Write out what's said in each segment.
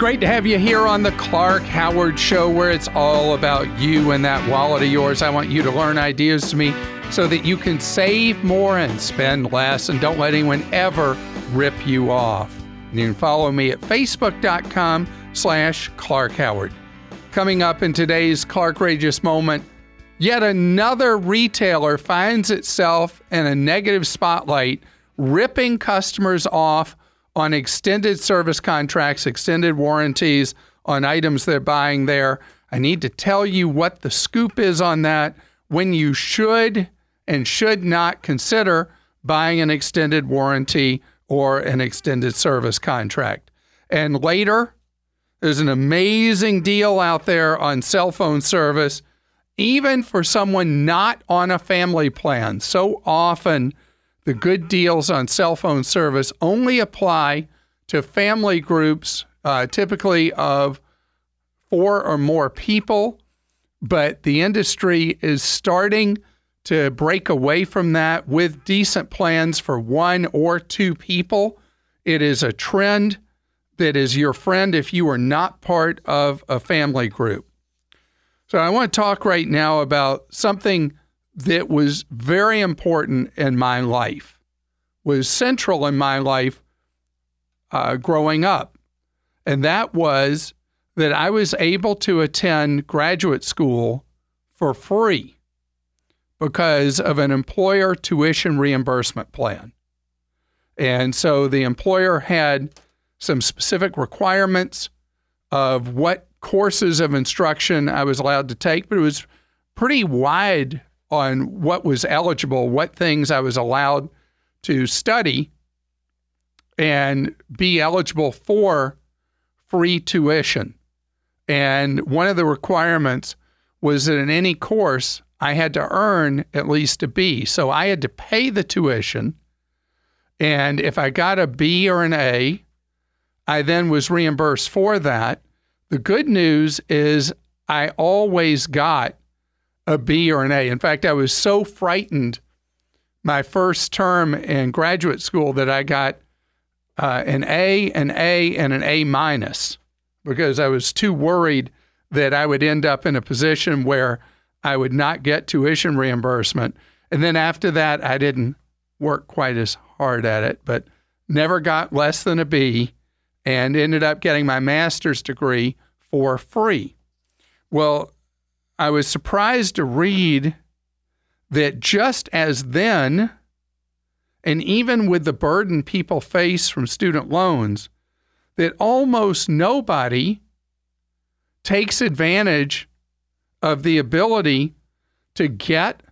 great to have you here on the Clark Howard Show, where it's all about you and that wallet of yours. I want you to learn ideas to me so that you can save more and spend less and don't let anyone ever rip you off. You can follow me at facebook.com slash Clark Howard. Coming up in today's Clark Rageous moment, yet another retailer finds itself in a negative spotlight, ripping customers off on extended service contracts, extended warranties on items they're buying there. I need to tell you what the scoop is on that, when you should and should not consider buying an extended warranty or an extended service contract. And later, there's an amazing deal out there on cell phone service, even for someone not on a family plan. So often, the good deals on cell phone service only apply to family groups, uh, typically of four or more people. But the industry is starting to break away from that with decent plans for one or two people. It is a trend that is your friend if you are not part of a family group. So I want to talk right now about something that was very important in my life, was central in my life uh, growing up. And that was that I was able to attend graduate school for free because of an employer tuition reimbursement plan. And so the employer had some specific requirements of what courses of instruction I was allowed to take, but it was pretty wide on what was eligible, what things I was allowed to study and be eligible for free tuition. And one of the requirements was that in any course, I had to earn at least a B. So I had to pay the tuition. And if I got a B or an A, I then was reimbursed for that. The good news is I always got a B or an A. In fact, I was so frightened my first term in graduate school that I got uh, an A, an A, and an A minus because I was too worried that I would end up in a position where I would not get tuition reimbursement. And then after that, I didn't work quite as hard at it, but never got less than a B and ended up getting my master's degree for free. Well, I was surprised to read that just as then, and even with the burden people face from student loans, that almost nobody takes advantage of the ability to get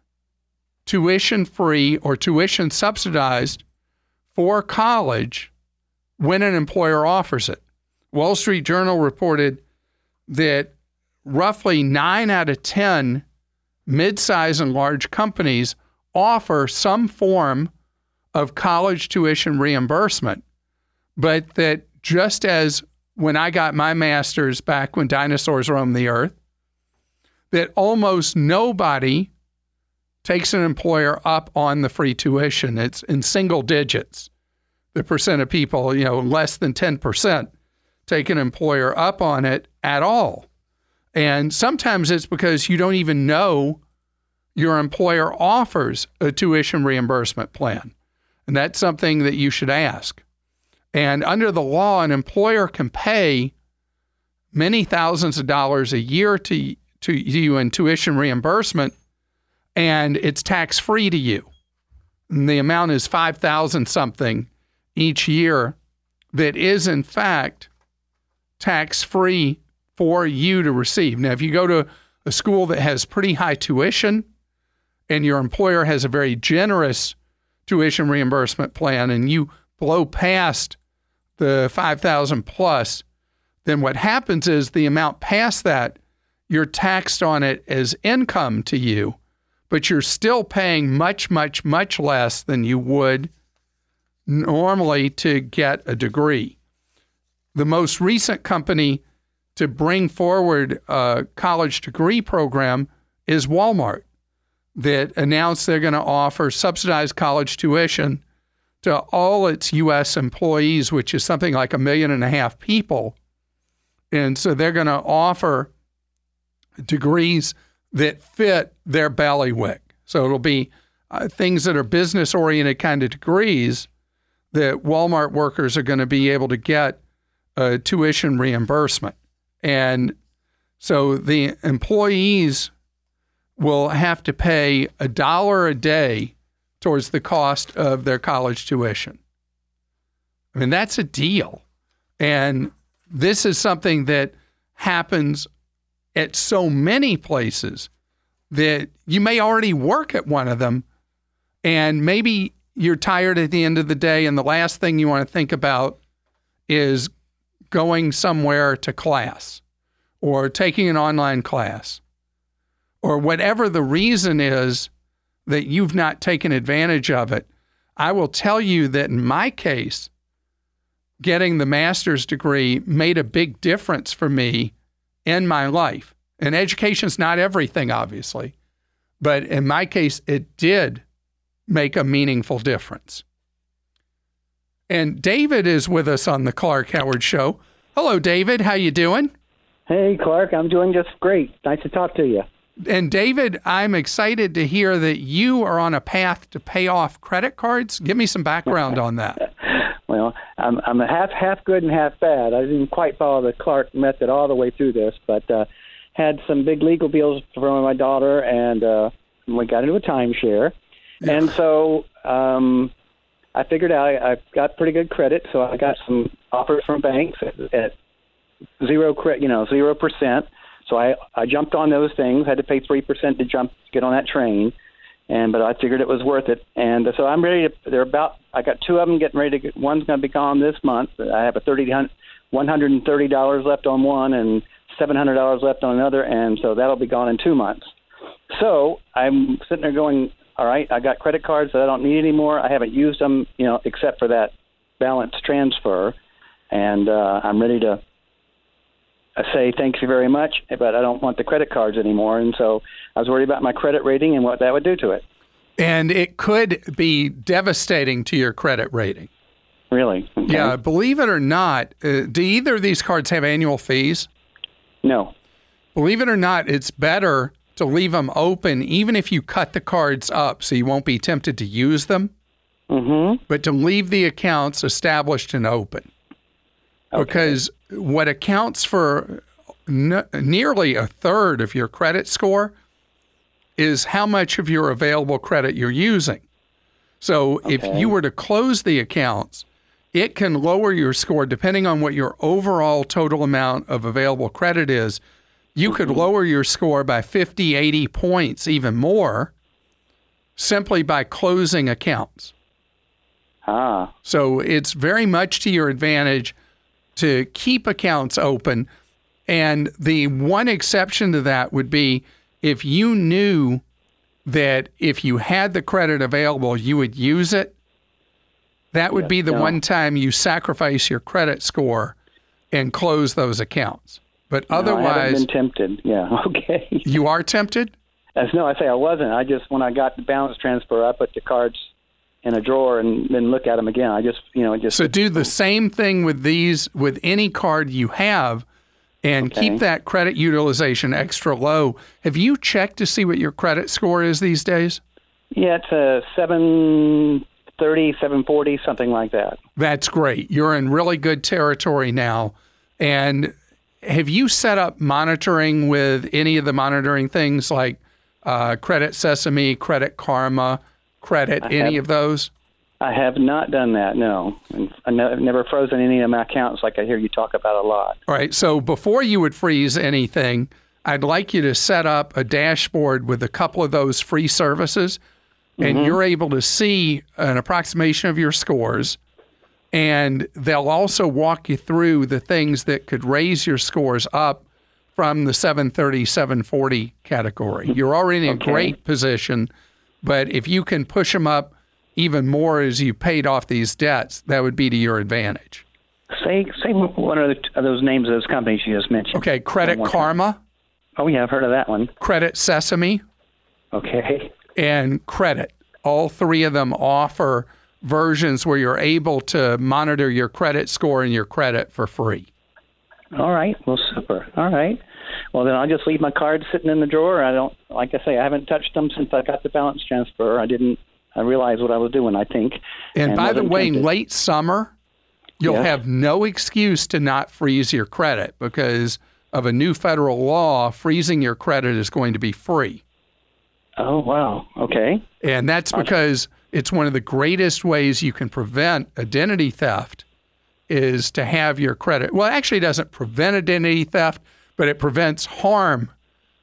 tuition free or tuition subsidized for college when an employer offers it. Wall Street Journal reported that roughly 9 out of 10 midsize and large companies offer some form of college tuition reimbursement, but that just as when I got my master's back when dinosaurs roamed the earth, that almost nobody takes an employer up on the free tuition. It's in single digits. The percent of people, you know, less than 10% take an employer up on it at all. And sometimes it's because you don't even know your employer offers a tuition reimbursement plan. And that's something that you should ask. And under the law, an employer can pay many thousands of dollars a year to to you in tuition reimbursement, and it's tax free to you. And the amount is five thousand something each year. That is in fact tax free for you to receive. Now, if you go to a school that has pretty high tuition, and your employer has a very generous tuition reimbursement plan, and you blow past the 5000 plus, then what happens is the amount past that you're taxed on it as income to you, but you're still paying much, much, much less than you would normally to get a degree. The most recent company to bring forward a college degree program is Walmart, that announced they're going to offer subsidized college tuition to all its U.S. employees, which is something like a million and a half people And so they're going to offer degrees that fit their ballywick. So it'll be uh, things that are business oriented kind of degrees that Walmart workers are going to be able to get a tuition reimbursement. And so the employees will have to pay a dollar a day towards the cost of their college tuition. I mean, that's a deal. And this is something that happens at so many places that you may already work at one of them and maybe you're tired at the end of the day and the last thing you want to think about is going somewhere to class or taking an online class or whatever the reason is that you've not taken advantage of it. I will tell you that in my case, getting the master's degree made a big difference for me in my life. And education's not everything, obviously, but in my case, it did make a meaningful difference. And David is with us on the Clark Howard Show. Hello, David. How you doing? Hey, Clark. I'm doing just great. Nice to talk to you. And David, I'm excited to hear that you are on a path to pay off credit cards. Give me some background on that. well, I'm I'm a half half good and half bad. I didn't quite follow the Clark method all the way through this, but uh, had some big legal bills from my daughter, and uh, we got into a timeshare, yeah. and so um, I figured out I, I've got pretty good credit, so I got some offers from banks at, at zero credit, you know, zero percent. So I I jumped on those things. Had to pay three percent to jump get on that train, and but I figured it was worth it. And so I'm ready to. They're about. I got two of them getting ready to. Get, one's going to be gone this month. I have a thirty one hundred and thirty dollars left on one and seven hundred dollars left on another, and so that'll be gone in two months. So I'm sitting there going, all right, I got credit cards that I don't need anymore. I haven't used them, you know, except for that balance transfer, and uh, I'm ready to I say thank you very much, but I don't want the credit cards anymore. And so I was worried about my credit rating and what that would do to it. And it could be devastating to your credit rating. Really? Okay. Yeah, believe it or not, uh, do either of these cards have annual fees? No. Believe it or not, it's better to leave them open, even if you cut the cards up so you won't be tempted to use them. Mm-hmm. But to leave the accounts established and open. Okay. Because what accounts for n- nearly a third of your credit score is how much of your available credit you're using. So okay. if you were to close the accounts, it can lower your score depending on what your overall total amount of available credit is. You could mm-hmm. lower your score by 50, 80 points, even more, simply by closing accounts. Ah. So it's very much to your advantage to keep accounts open. And the one exception to that would be if you knew that if you had the credit available, you would use it. That would be the no. one time you sacrifice your credit score and close those accounts. But no, otherwise, I haven't been tempted. Yeah, okay. you are tempted. As no, I say I wasn't. I just when I got the balance transfer, I put the cards in a drawer and then look at them again. I just, you know, just so do the same thing with these with any card you have, and okay. keep that credit utilization extra low. Have you checked to see what your credit score is these days? Yeah, it's a seven thirty, seven forty, something like that. That's great. You're in really good territory now. And have you set up monitoring with any of the monitoring things like uh, Credit Sesame, Credit Karma? credit I any have, of those? I have not done that. No, I've never frozen any of my accounts like I hear you talk about a lot. All right. So before you would freeze anything, I'd like you to set up a dashboard with a couple of those free services, and mm-hmm. you're able to see an approximation of your scores. And they'll also walk you through the things that could raise your scores up from the 730, 740 category. Mm-hmm. You're already in okay. a great position but if you can push them up even more as you paid off these debts, that would be to your advantage. Say, say one of, the, of uh, those names of those companies you just mentioned. Okay, Credit Karma. Time. Oh, yeah, I've heard of that one. Credit Sesame. Okay. And Credit. All three of them offer versions where you're able to monitor your credit score and your credit for free. All right. Well, super. All right. Well, then I'll just leave my cards sitting in the drawer. I don't, like I say, I haven't touched them since I got the balance transfer. I didn't. I realized what I was doing. I think. And, And by the way, tempted. late summer, you'll Yes. have no excuse to not freeze your credit because of a new federal law. Freezing your credit is going to be free. Oh wow. Okay. And that's because it's one of the greatest ways you can prevent identity theft is to have your credit. Well, it actually doesn't prevent identity theft, but it prevents harm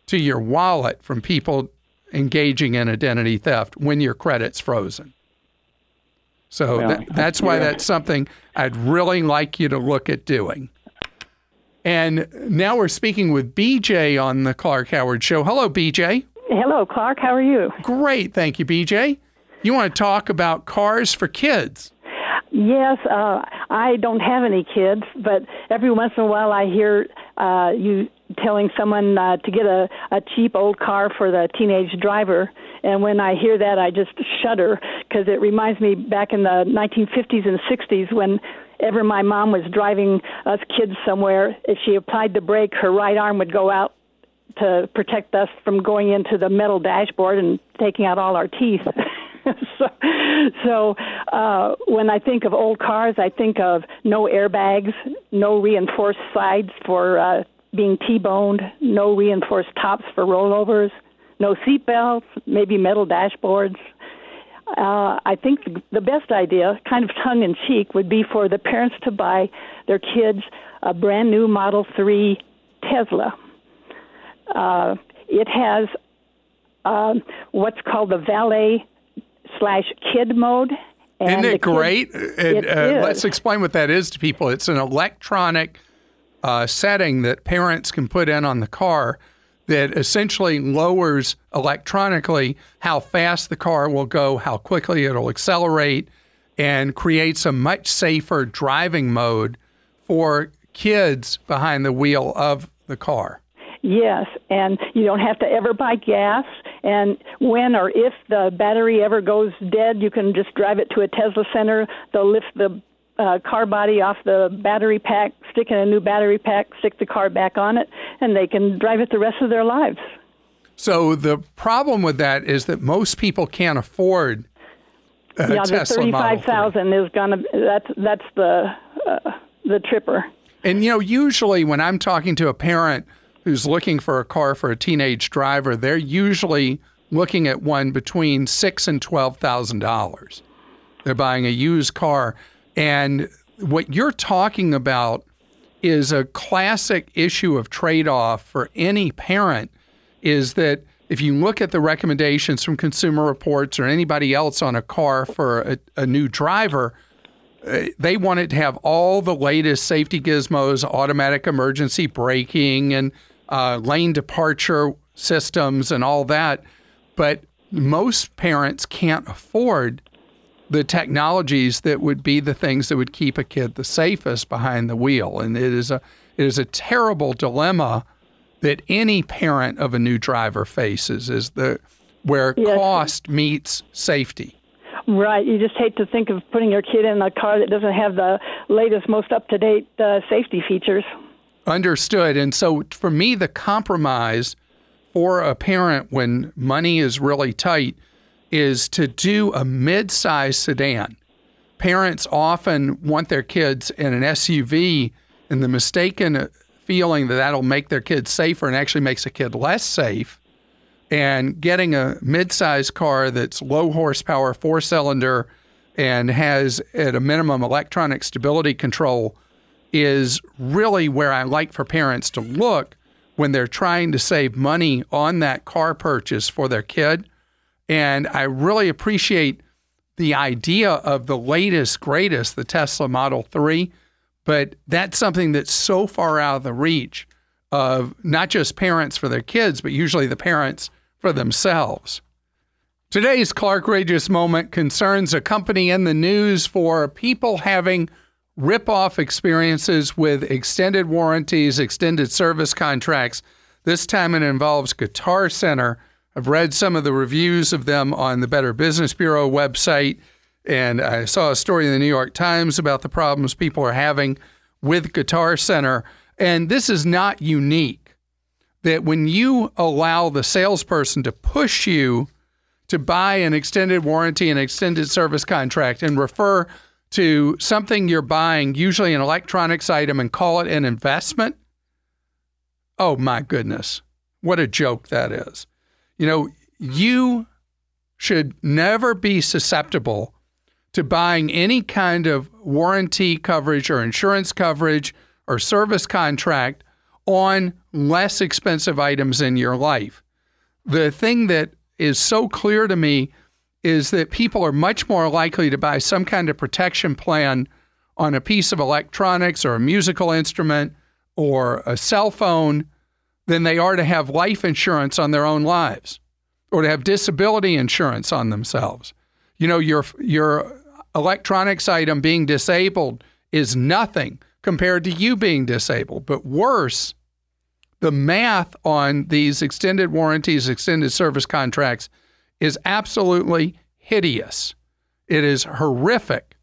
to your wallet from people engaging in identity theft when your credit's frozen. So Well, that, that's why yeah. that's something I'd really like you to look at doing. And now we're speaking with BJ on the Clark Howard Show. Hello, BJ. Hello, Clark. How are you? Great. Thank you, BJ. You want to talk about cars for kids? Yes, uh, I don't have any kids, but every once in a while I hear uh, you telling someone uh, to get a, a cheap old car for the teenage driver. And when I hear that, I just shudder because it reminds me back in the 1950s and 60s when ever my mom was driving us kids somewhere, if she applied the brake, her right arm would go out to protect us from going into the metal dashboard and taking out all our teeth. so, so uh, when I think of old cars, I think of no airbags, no reinforced sides for uh, being T-boned, no reinforced tops for rollovers, no seat belts, maybe metal dashboards. Uh, I think the- the best idea, kind of tongue in cheek, would be for the parents to buy their kids a brand new Model 3 Tesla. Uh, it has um, what's called the valet slash kid mode. And Isn't it great? And, it uh, Let's explain what that is to people. It's an electronic uh, setting that parents can put in on the car that essentially lowers electronically how fast the car will go, how quickly it'll accelerate, and creates a much safer driving mode for kids behind the wheel of the car. Yes, and you don't have to ever buy gas. And when or if the battery ever goes dead, you can just drive it to a Tesla center. They'll lift the uh, car body off the battery pack, stick in a new battery pack, stick the car back on it, and they can drive it the rest of their lives. So the problem with that is that most people can't afford a yeah, the Tesla 3. thirty-five thousand is gonna. That's that's the uh, the tripper. And you know, usually when I'm talking to a parent who's looking for a car for a teenage driver, they're usually looking at one between six and twelve thousand dollars. They're buying a used car, and what you're talking about is a classic issue of trade-off for any parent. Is that if you look at the recommendations from Consumer Reports or anybody else on a car for a, a new driver, uh, they wanted to have all the latest safety gizmos, automatic emergency braking, and uh, lane departure systems, and all that. But most parents can't afford the technologies that would be the things that would keep a kid the safest behind the wheel, and it is a it is a terrible dilemma that any parent of a new driver faces is the where Yes. cost meets safety. Right. You just hate to think of putting your kid in a car that doesn't have the latest, most up to date uh, safety features. Understood. And so for me, the compromise for a parent when money is really tight is to do a mid sized sedan. Parents often want their kids in an SUV, and the mistaken feeling that that'll make their kids safer and actually makes a kid less safe. And getting a mid sized car that's low horsepower, four cylinder, and has at a minimum electronic stability control is really where I like for parents to look when they're trying to save money on that car purchase for their kid. And I really appreciate the idea of the latest, greatest, the Tesla Model 3, but that's something that's so far out of the reach of not just parents for their kids, but usually the parents for themselves. Today's Clark Rageous moment concerns a company in the news for people having rip-off experiences with extended warranties, extended service contracts. This time it involves Guitar Center. I've read some of the reviews of them on the Better Business Bureau website, and I saw a story in the New York Times about the problems people are having with Guitar Center. And this is not unique that when you allow the salesperson to push you to buy an extended warranty and extended service contract and refer to something you're buying, usually an electronics item, and call it an investment, oh my goodness, what a joke that is. You know, you should never be susceptible to buying any kind of warranty coverage or insurance coverage or service contract on less expensive items in your life. The thing that is so clear to me is that people are much more likely to buy some kind of protection plan on a piece of electronics or a musical instrument or a cell phone than they are to have life insurance on their own lives or to have disability insurance on themselves. You know, your your electronics item being disabled is nothing compared to you being disabled. But worse, the math on these extended warranties, extended service contracts is absolutely hideous. It is horrific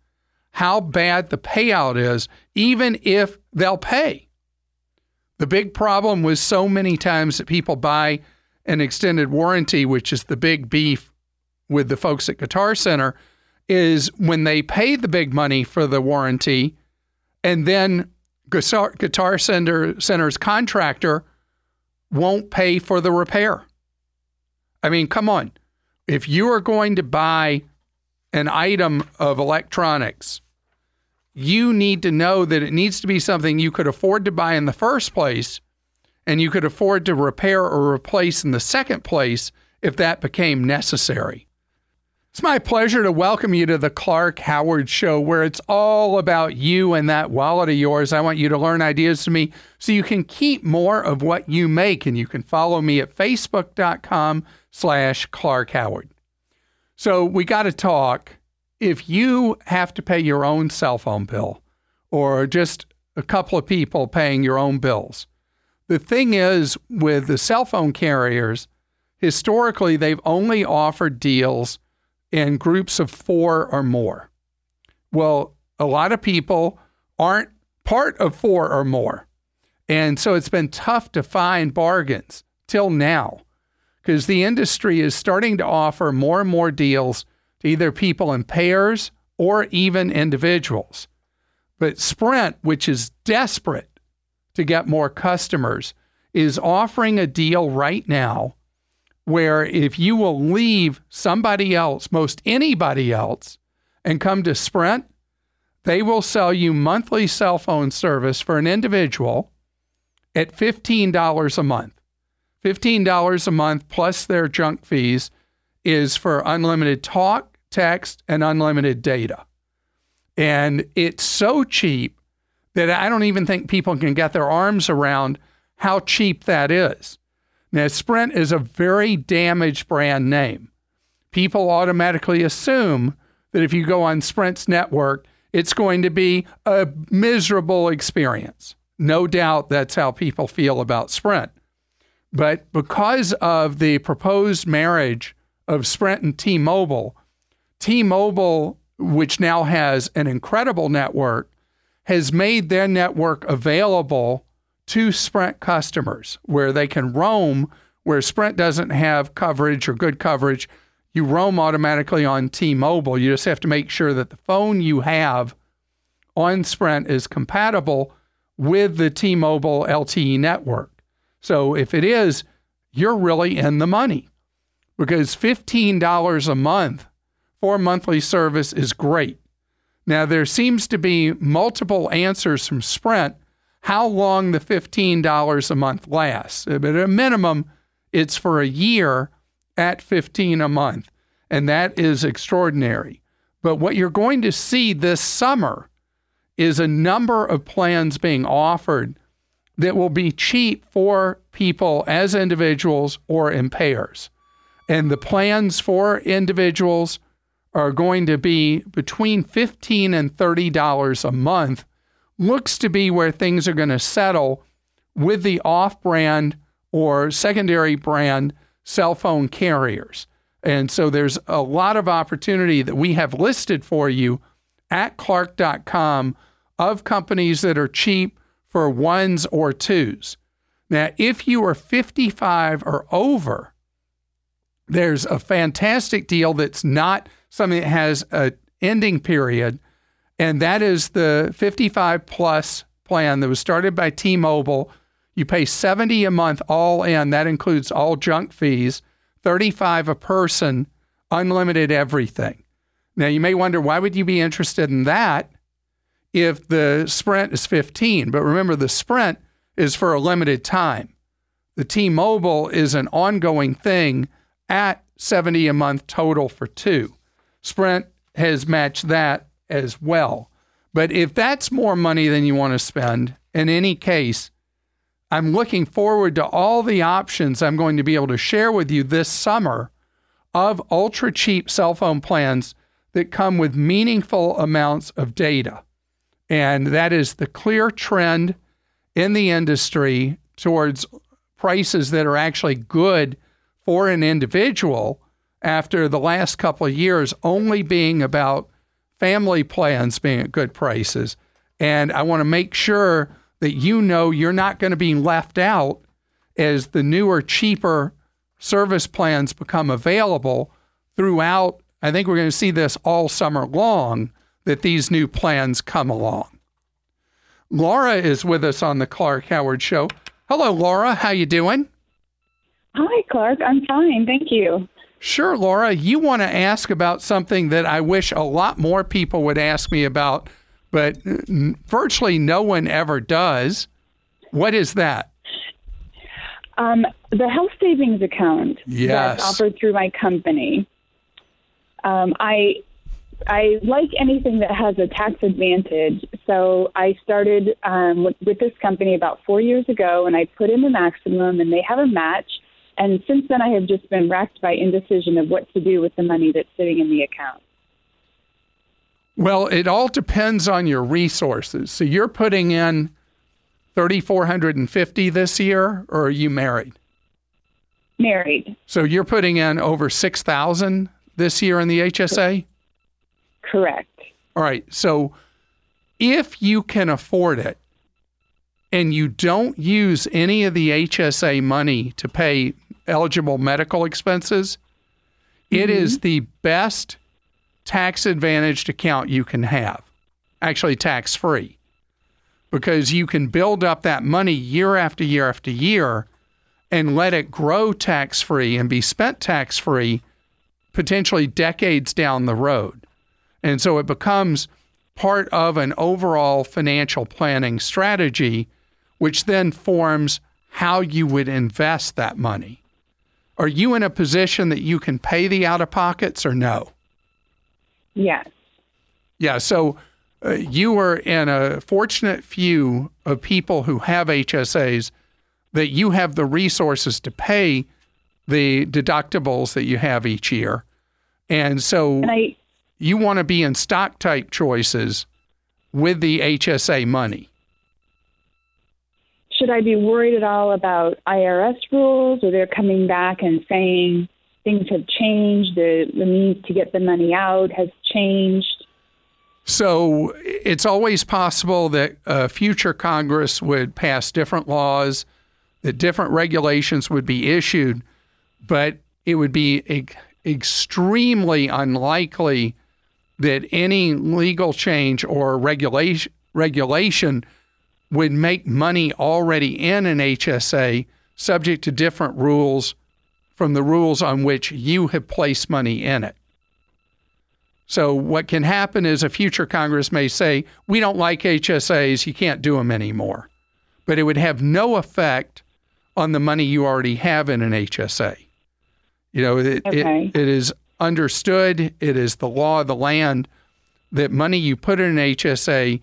how bad the payout is, even if they'll pay. The big problem was so many times that people buy an extended warranty, which is the big beef with the folks at Guitar Center, is when they pay the big money for the warranty and then Guitar, Guitar Center, Center's contractor won't pay for the repair. I mean, come on. If you are going to buy an item of electronics, you need to know that it needs to be something you could afford to buy in the first place and you could afford to repair or replace in the second place if that became necessary. It's my pleasure to welcome you to the Clark Howard Show, where it's all about you and that wallet of yours. I want you to learn ideas from me so you can keep more of what you make, and you can follow me at facebook.com slash Clark Howard. So we got to talk. If you have to pay your own cell phone bill, or just a couple of people paying your own bills, the thing is with the cell phone carriers, historically they've only offered deals in groups of four or more. Well, a lot of people aren't part of four or more. And so it's been tough to find bargains till now because the industry is starting to offer more and more deals to either people in pairs or even individuals. But Sprint, which is desperate to get more customers, is offering a deal right now where if you will leave somebody else, most anybody else, and come to Sprint, they will sell you monthly cell phone service for an individual at $15 a month. $15 a month plus their junk fees is for unlimited talk, text, and unlimited data. And it's so cheap that I don't even think people can get their arms around how cheap that is. Now, Sprint is a very damaged brand name. People automatically assume that if you go on Sprint's network, it's going to be a miserable experience. No doubt that's how people feel about Sprint. But because of the proposed marriage of Sprint and T Mobile, T Mobile, which now has an incredible network, has made their network available to Sprint customers where they can roam where Sprint doesn't have coverage or good coverage. You roam automatically on T Mobile. You just have to make sure that the phone you have on Sprint is compatible with the T Mobile LTE network. So if it is, you're really in the money because $15 a month for monthly service is great. Now, there seems to be multiple answers from Sprint how long the $15 a month lasts. But at a minimum, it's for a year at 15 a month. And that is extraordinary. But what you're going to see this summer is a number of plans being offered that will be cheap for people as individuals or in pairs. And the plans for individuals are going to be between 15 and $30 a month looks to be where things are going to settle with the off brand or secondary brand cell phone carriers. And so there's a lot of opportunity that we have listed for you at clark.com of companies that are cheap for ones or twos. Now, if you are 55 or over, there's a fantastic deal that's not something that has a ending period, and that is the 55 plus plan that was started by T-Mobile. You pay 70 a month all in. That includes all junk fees, 35 a person, unlimited everything. Now you may wonder why would you be interested in that if the Sprint is 15? But remember the Sprint is for a limited time. The T-Mobile is an ongoing thing at 70 a month total for two. Sprint has matched that as well. But if that's more money than you want to spend, in any case, I'm looking forward to all the options I'm going to be able to share with you this summer of ultra cheap cell phone plans that come with meaningful amounts of data. And that is the clear trend in the industry towards prices that are actually good for an individual after the last couple of years only being about family plans being at good prices. And I want to make sure that you know you're not going to be left out as the newer, cheaper service plans become available throughout. I think we're going to see this all summer long that these new plans come along. Laura is with us on the Clark Howard Show. Hello, Laura. How you doing? Hi, Clark. I'm fine. Thank you. Sure, Laura. You want to ask about something that I wish a lot more people would ask me about, but virtually no one ever does. What is that? Um, the health savings account yes. that's offered through my company. Um, I I like anything that has a tax advantage. So I started um, with, with this company about four years ago, and I put in the maximum, and they have a match. And since then, I have just been racked by indecision of what to do with the money that's sitting in the account. Well, it all depends on your resources. So you're putting in 3450 this year or are you married? Married. So you're putting in over 6000 this year in the HSA? Correct. All right. So if you can afford it and you don't use any of the HSA money to pay eligible medical expenses, mm-hmm. it is the best tax advantaged account you can have, actually tax free, because you can build up that money year after year after year and let it grow tax free and be spent tax free potentially decades down the road. And so it becomes part of an overall financial planning strategy, which then forms how you would invest that money. Are you in a position that you can pay the out of pockets or no? Yes. Yeah. So uh, you are in a fortunate few of people who have HSAs that you have the resources to pay the deductibles that you have each year. And so and I, you want to be in stock type choices with the HSA money. Should I be worried at all about IRS rules or they're coming back and saying things have changed, the, the means to get the money out has changed? So it's always possible that a future Congress would pass different laws, that different regulations would be issued, but it would be e- extremely unlikely that any legal change or regulation regulation would make money already in an HSA subject to different rules from the rules on which you have placed money in it. So, what can happen is a future Congress may say, We don't like HSAs, you can't do them anymore. But it would have no effect on the money you already have in an HSA. You know, it, okay. it, it is understood, it is the law of the land that money you put in an HSA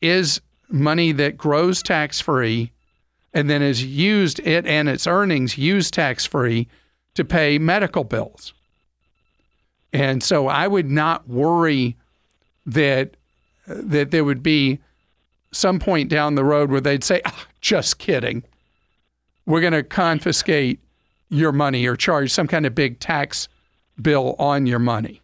is money that grows tax free and then is used, it and its earnings used tax free to pay medical bills. And so I would not worry that that there would be some point down the road where they'd say, oh, "Just kidding. We're going to confiscate your money or charge some kind of big tax bill on your money."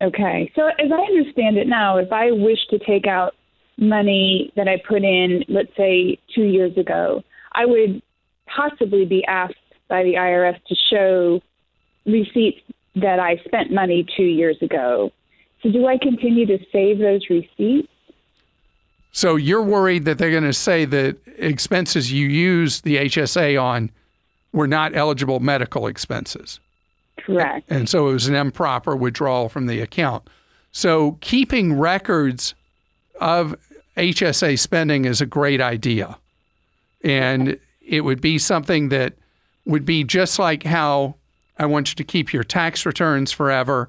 Okay. So as I understand it now, if I wish to take out money that I put in, let's say two years ago, I would possibly be asked by the IRS to show receipts that I spent money two years ago. So, do I continue to save those receipts? So, you're worried that they're going to say that expenses you used the HSA on were not eligible medical expenses. Correct. And so it was an improper withdrawal from the account. So, keeping records of HSA spending is a great idea. And it would be something that would be just like how I want you to keep your tax returns forever.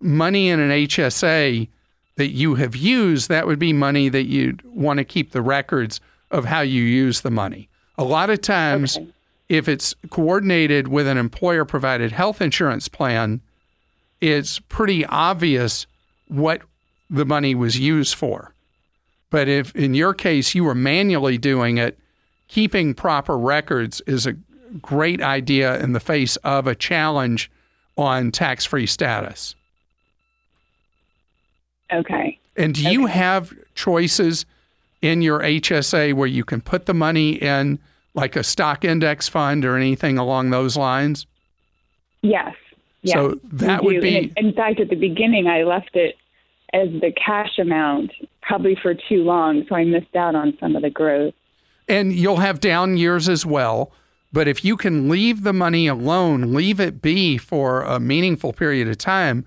Money in an HSA that you have used, that would be money that you'd want to keep the records of how you use the money. A lot of times, Okay. If it's coordinated with an employer provided health insurance plan, it's pretty obvious what the money was used for. But if in your case you were manually doing it, keeping proper records is a great idea in the face of a challenge on tax free status. Okay. And do you have choices in your HSA where you can put the money in like a stock index fund or anything along those lines? Yes. Yes. So that would be- And in fact, at the beginning, I left it as the cash amount, probably for too long, so I missed out on some of the growth. And you'll have down years as well. But if you can leave the money alone, leave it be for a meaningful period of time,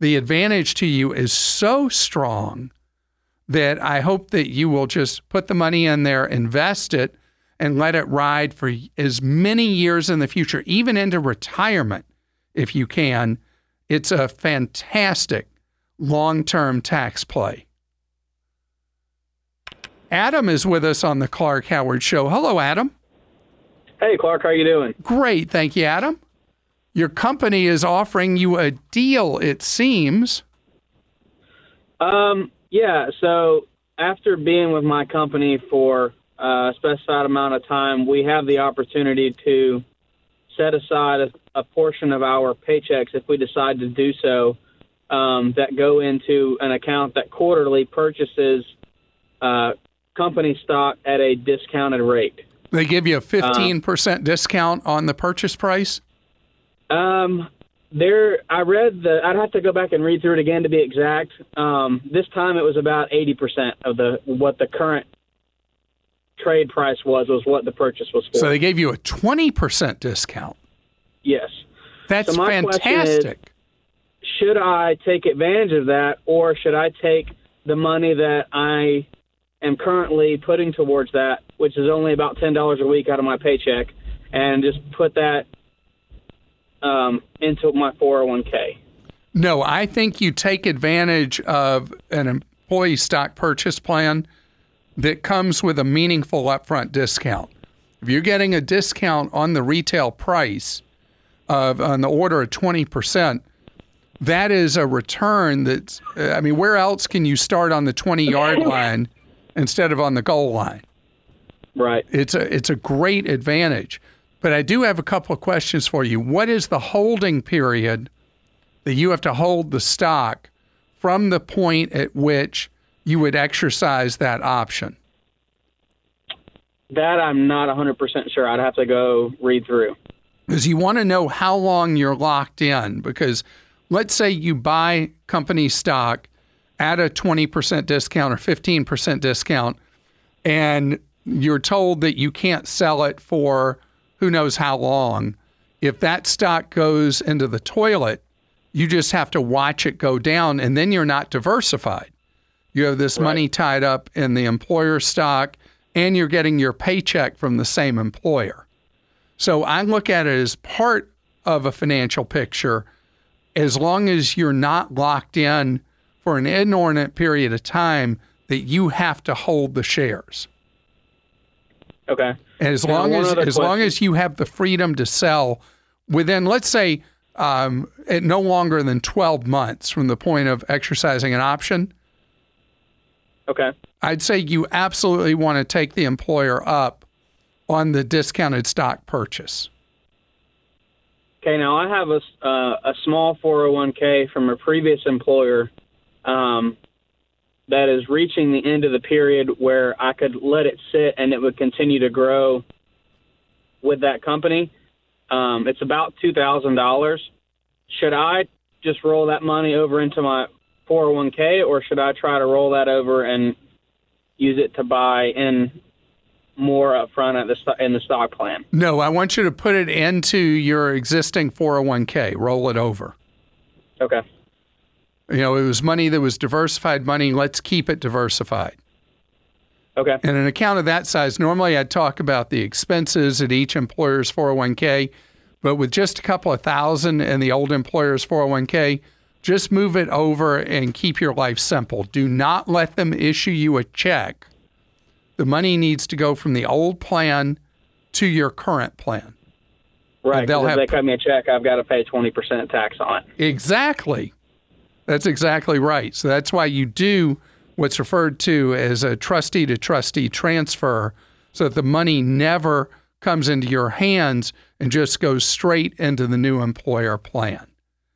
the advantage to you is so strong that I hope that you will just put the money in there, invest it, and let it ride for as many years in the future, even into retirement, if you can. It's a fantastic long term tax play. Adam is with us on the Clark Howard Show. Hello, Adam. Hey, Clark, how are you doing? Great. Thank you, Adam. Your company is offering you a deal, it seems. Um, yeah. So after being with my company for a specified amount of time, we have the opportunity to set aside a, a portion of our paychecks if we decide to do so. Um, that go into an account that quarterly purchases uh, company stock at a discounted rate. They give you a 15% discount on the purchase price. Um, there, I read the. I'd have to go back and read through it again to be exact. Um, this time it was about eighty percent of the what the current trade price was was what the purchase was for. So they gave you a 20% discount. yes. That's So question is- fantastic. Should I take advantage of that, or should I take the money that I am currently putting towards that, which is only about ten dollars a week out of my paycheck, and just put that um, into my four hundred one k? No, I think you take advantage of an employee stock purchase plan that comes with a meaningful upfront discount. If you're getting a discount on the retail price of on the order of 20%, that is a return that's I mean, where else can you start on the 20-yard line instead of on the goal line? Right. It's a it's a great advantage. But I do have a couple of questions for you. What is the holding period that you have to hold the stock from the point at which you would exercise that option? That I'm not 100% sure. I'd have to go read through. Because you want to know how long you're locked in. Because let's say you buy company stock at a 20% discount or 15% discount, and you're told that you can't sell it for who knows how long. If that stock goes into the toilet, you just have to watch it go down, and then you're not diversified. You have this money tied up in the employer stock, and you're getting your paycheck from the same employer. So I look at it as part of a financial picture as long as you're not locked in for an inordinate period of time that you have to hold the shares. Okay. And as Now, long as as long as you have the freedom to sell within, let's say, um, at no longer than 12 months from the point of exercising an option, Okay. I'd say you absolutely want to take the employer up on the discounted stock purchase. Okay. Now I have a uh, a small 401k from a previous employer, um, that is reaching the end of the period where I could let it sit and it would continue to grow with that company. Um, it's about two thousand dollars. Should I just roll that money over into my 401k, or should I try to roll that over and use it to buy in more upfront at the in the stock plan? No, I want you to put it into your existing 401k. Roll it over. Okay. You know, it was money that was diversified money. Let's keep it diversified. Okay. And an account of that size, normally I'd talk about the expenses at each employer's 401k, but with just a couple of thousand in the old employer's 401k, just move it over and keep your life simple. Do not let them issue you a check. The money needs to go from the old plan to your current plan. Right. They'll have- if they cut me a check, I've got to pay 20% tax on it. Exactly. That's exactly right. So that's why you do what's referred to as a trustee to trustee transfer so that the money never comes into your hands and just goes straight into the new employer plan.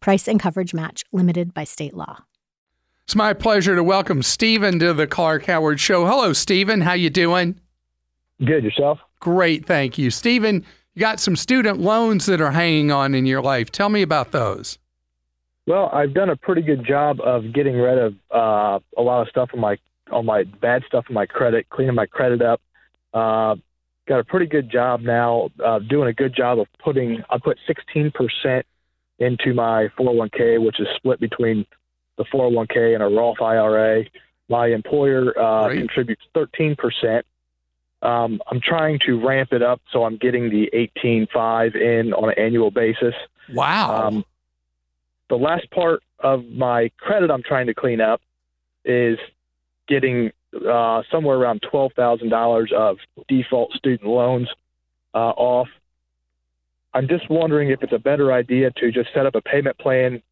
Price and coverage match limited by state law. It's my pleasure to welcome Stephen to the Clark Howard Show. Hello, Stephen. How you doing? Good yourself. Great, thank you. Stephen, you got some student loans that are hanging on in your life. Tell me about those. Well, I've done a pretty good job of getting rid of uh, a lot of stuff on my on my bad stuff on my credit, cleaning my credit up. Uh, got a pretty good job now, uh, doing a good job of putting. I put 16% into my 401k, which is split between the 401k and a Roth IRA. My employer uh, Great. contributes 13%. Um, I'm trying to ramp it up so I'm getting the 18.5 in on an annual basis. Wow. Um, the last part of my credit I'm trying to clean up is getting uh, somewhere around twelve thousand dollars of default student loans uh, off. I'm just wondering if it's a better idea to just set up a payment plan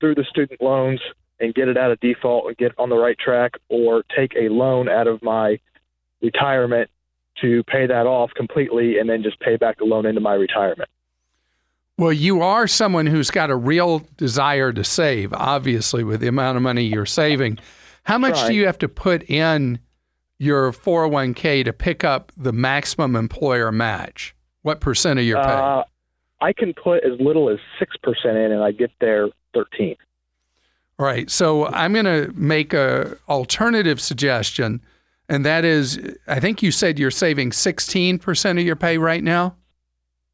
through the student loans and get it out of default and get on the right track, or take a loan out of my retirement to pay that off completely and then just pay back the loan into my retirement. Well, you are someone who's got a real desire to save, obviously, with the amount of money you're saving. How much do you have to put in your 401k to pick up the maximum employer match? What percent of your pay? Uh, I can put as little as six percent in, and I get there thirteen. Right. So I'm going to make a alternative suggestion, and that is, I think you said you're saving 16% of your pay right now.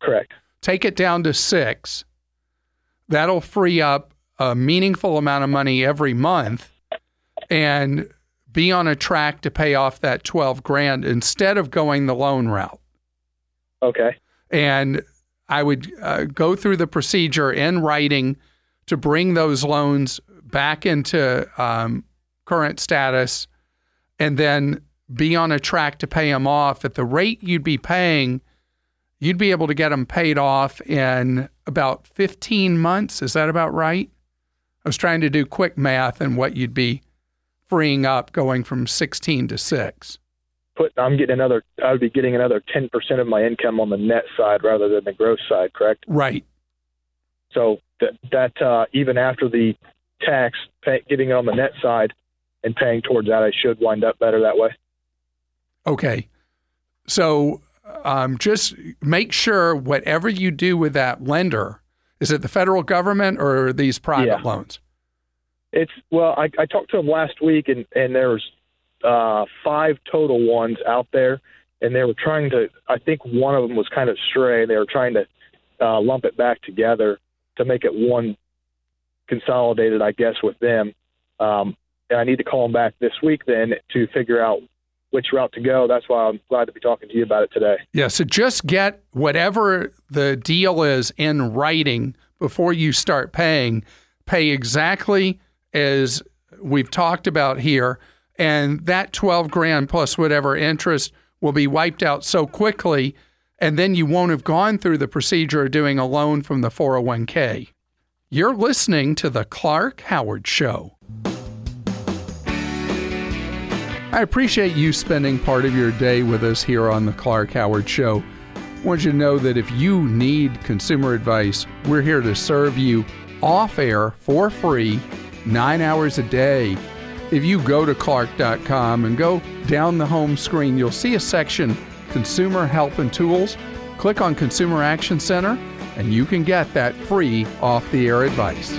Correct. Take it down to six. That'll free up a meaningful amount of money every month, and be on a track to pay off that 12 grand instead of going the loan route. Okay. and I would uh, go through the procedure in writing to bring those loans back into um, current status, and then be on a track to pay them off at the rate you'd be paying. You'd be able to get them paid off in about 15 months. Is that about right? I was trying to do quick math and what you'd be freeing up going from 16 to 6. Put. I'm getting another. I would be getting another ten percent of my income on the net side rather than the gross side. Correct. Right. So that that uh, even after the tax, pay, getting it on the net side and paying towards that, I should wind up better that way. Okay. So um, just make sure whatever you do with that lender, is it the federal government or these private Yeah. loans? It's well, I, I talked to him last week, and and there was uh, five total ones out there, and they were trying to. I think one of them was kind of stray. They were trying to uh, lump it back together to make it one consolidated, I guess, with them. Um, and I need to call them back this week then to figure out which route to go. That's why I'm glad to be talking to you about it today. Yeah, so just get whatever the deal is in writing before you start paying. Pay exactly as we've talked about here, and that 12 grand plus whatever interest will be wiped out so quickly, and then you won't have gone through the procedure of doing a loan from the 401k. You're listening to The Clark Howard Show. I appreciate you spending part of your day with us here on The Clark Howard Show. I want you to know that if you need consumer advice, we're here to serve you off air for free, nine hours a day. If you go to clark.com and go down the home screen, you'll see a section Consumer Help and Tools. Click on Consumer Action Center, and you can get that free off the air advice.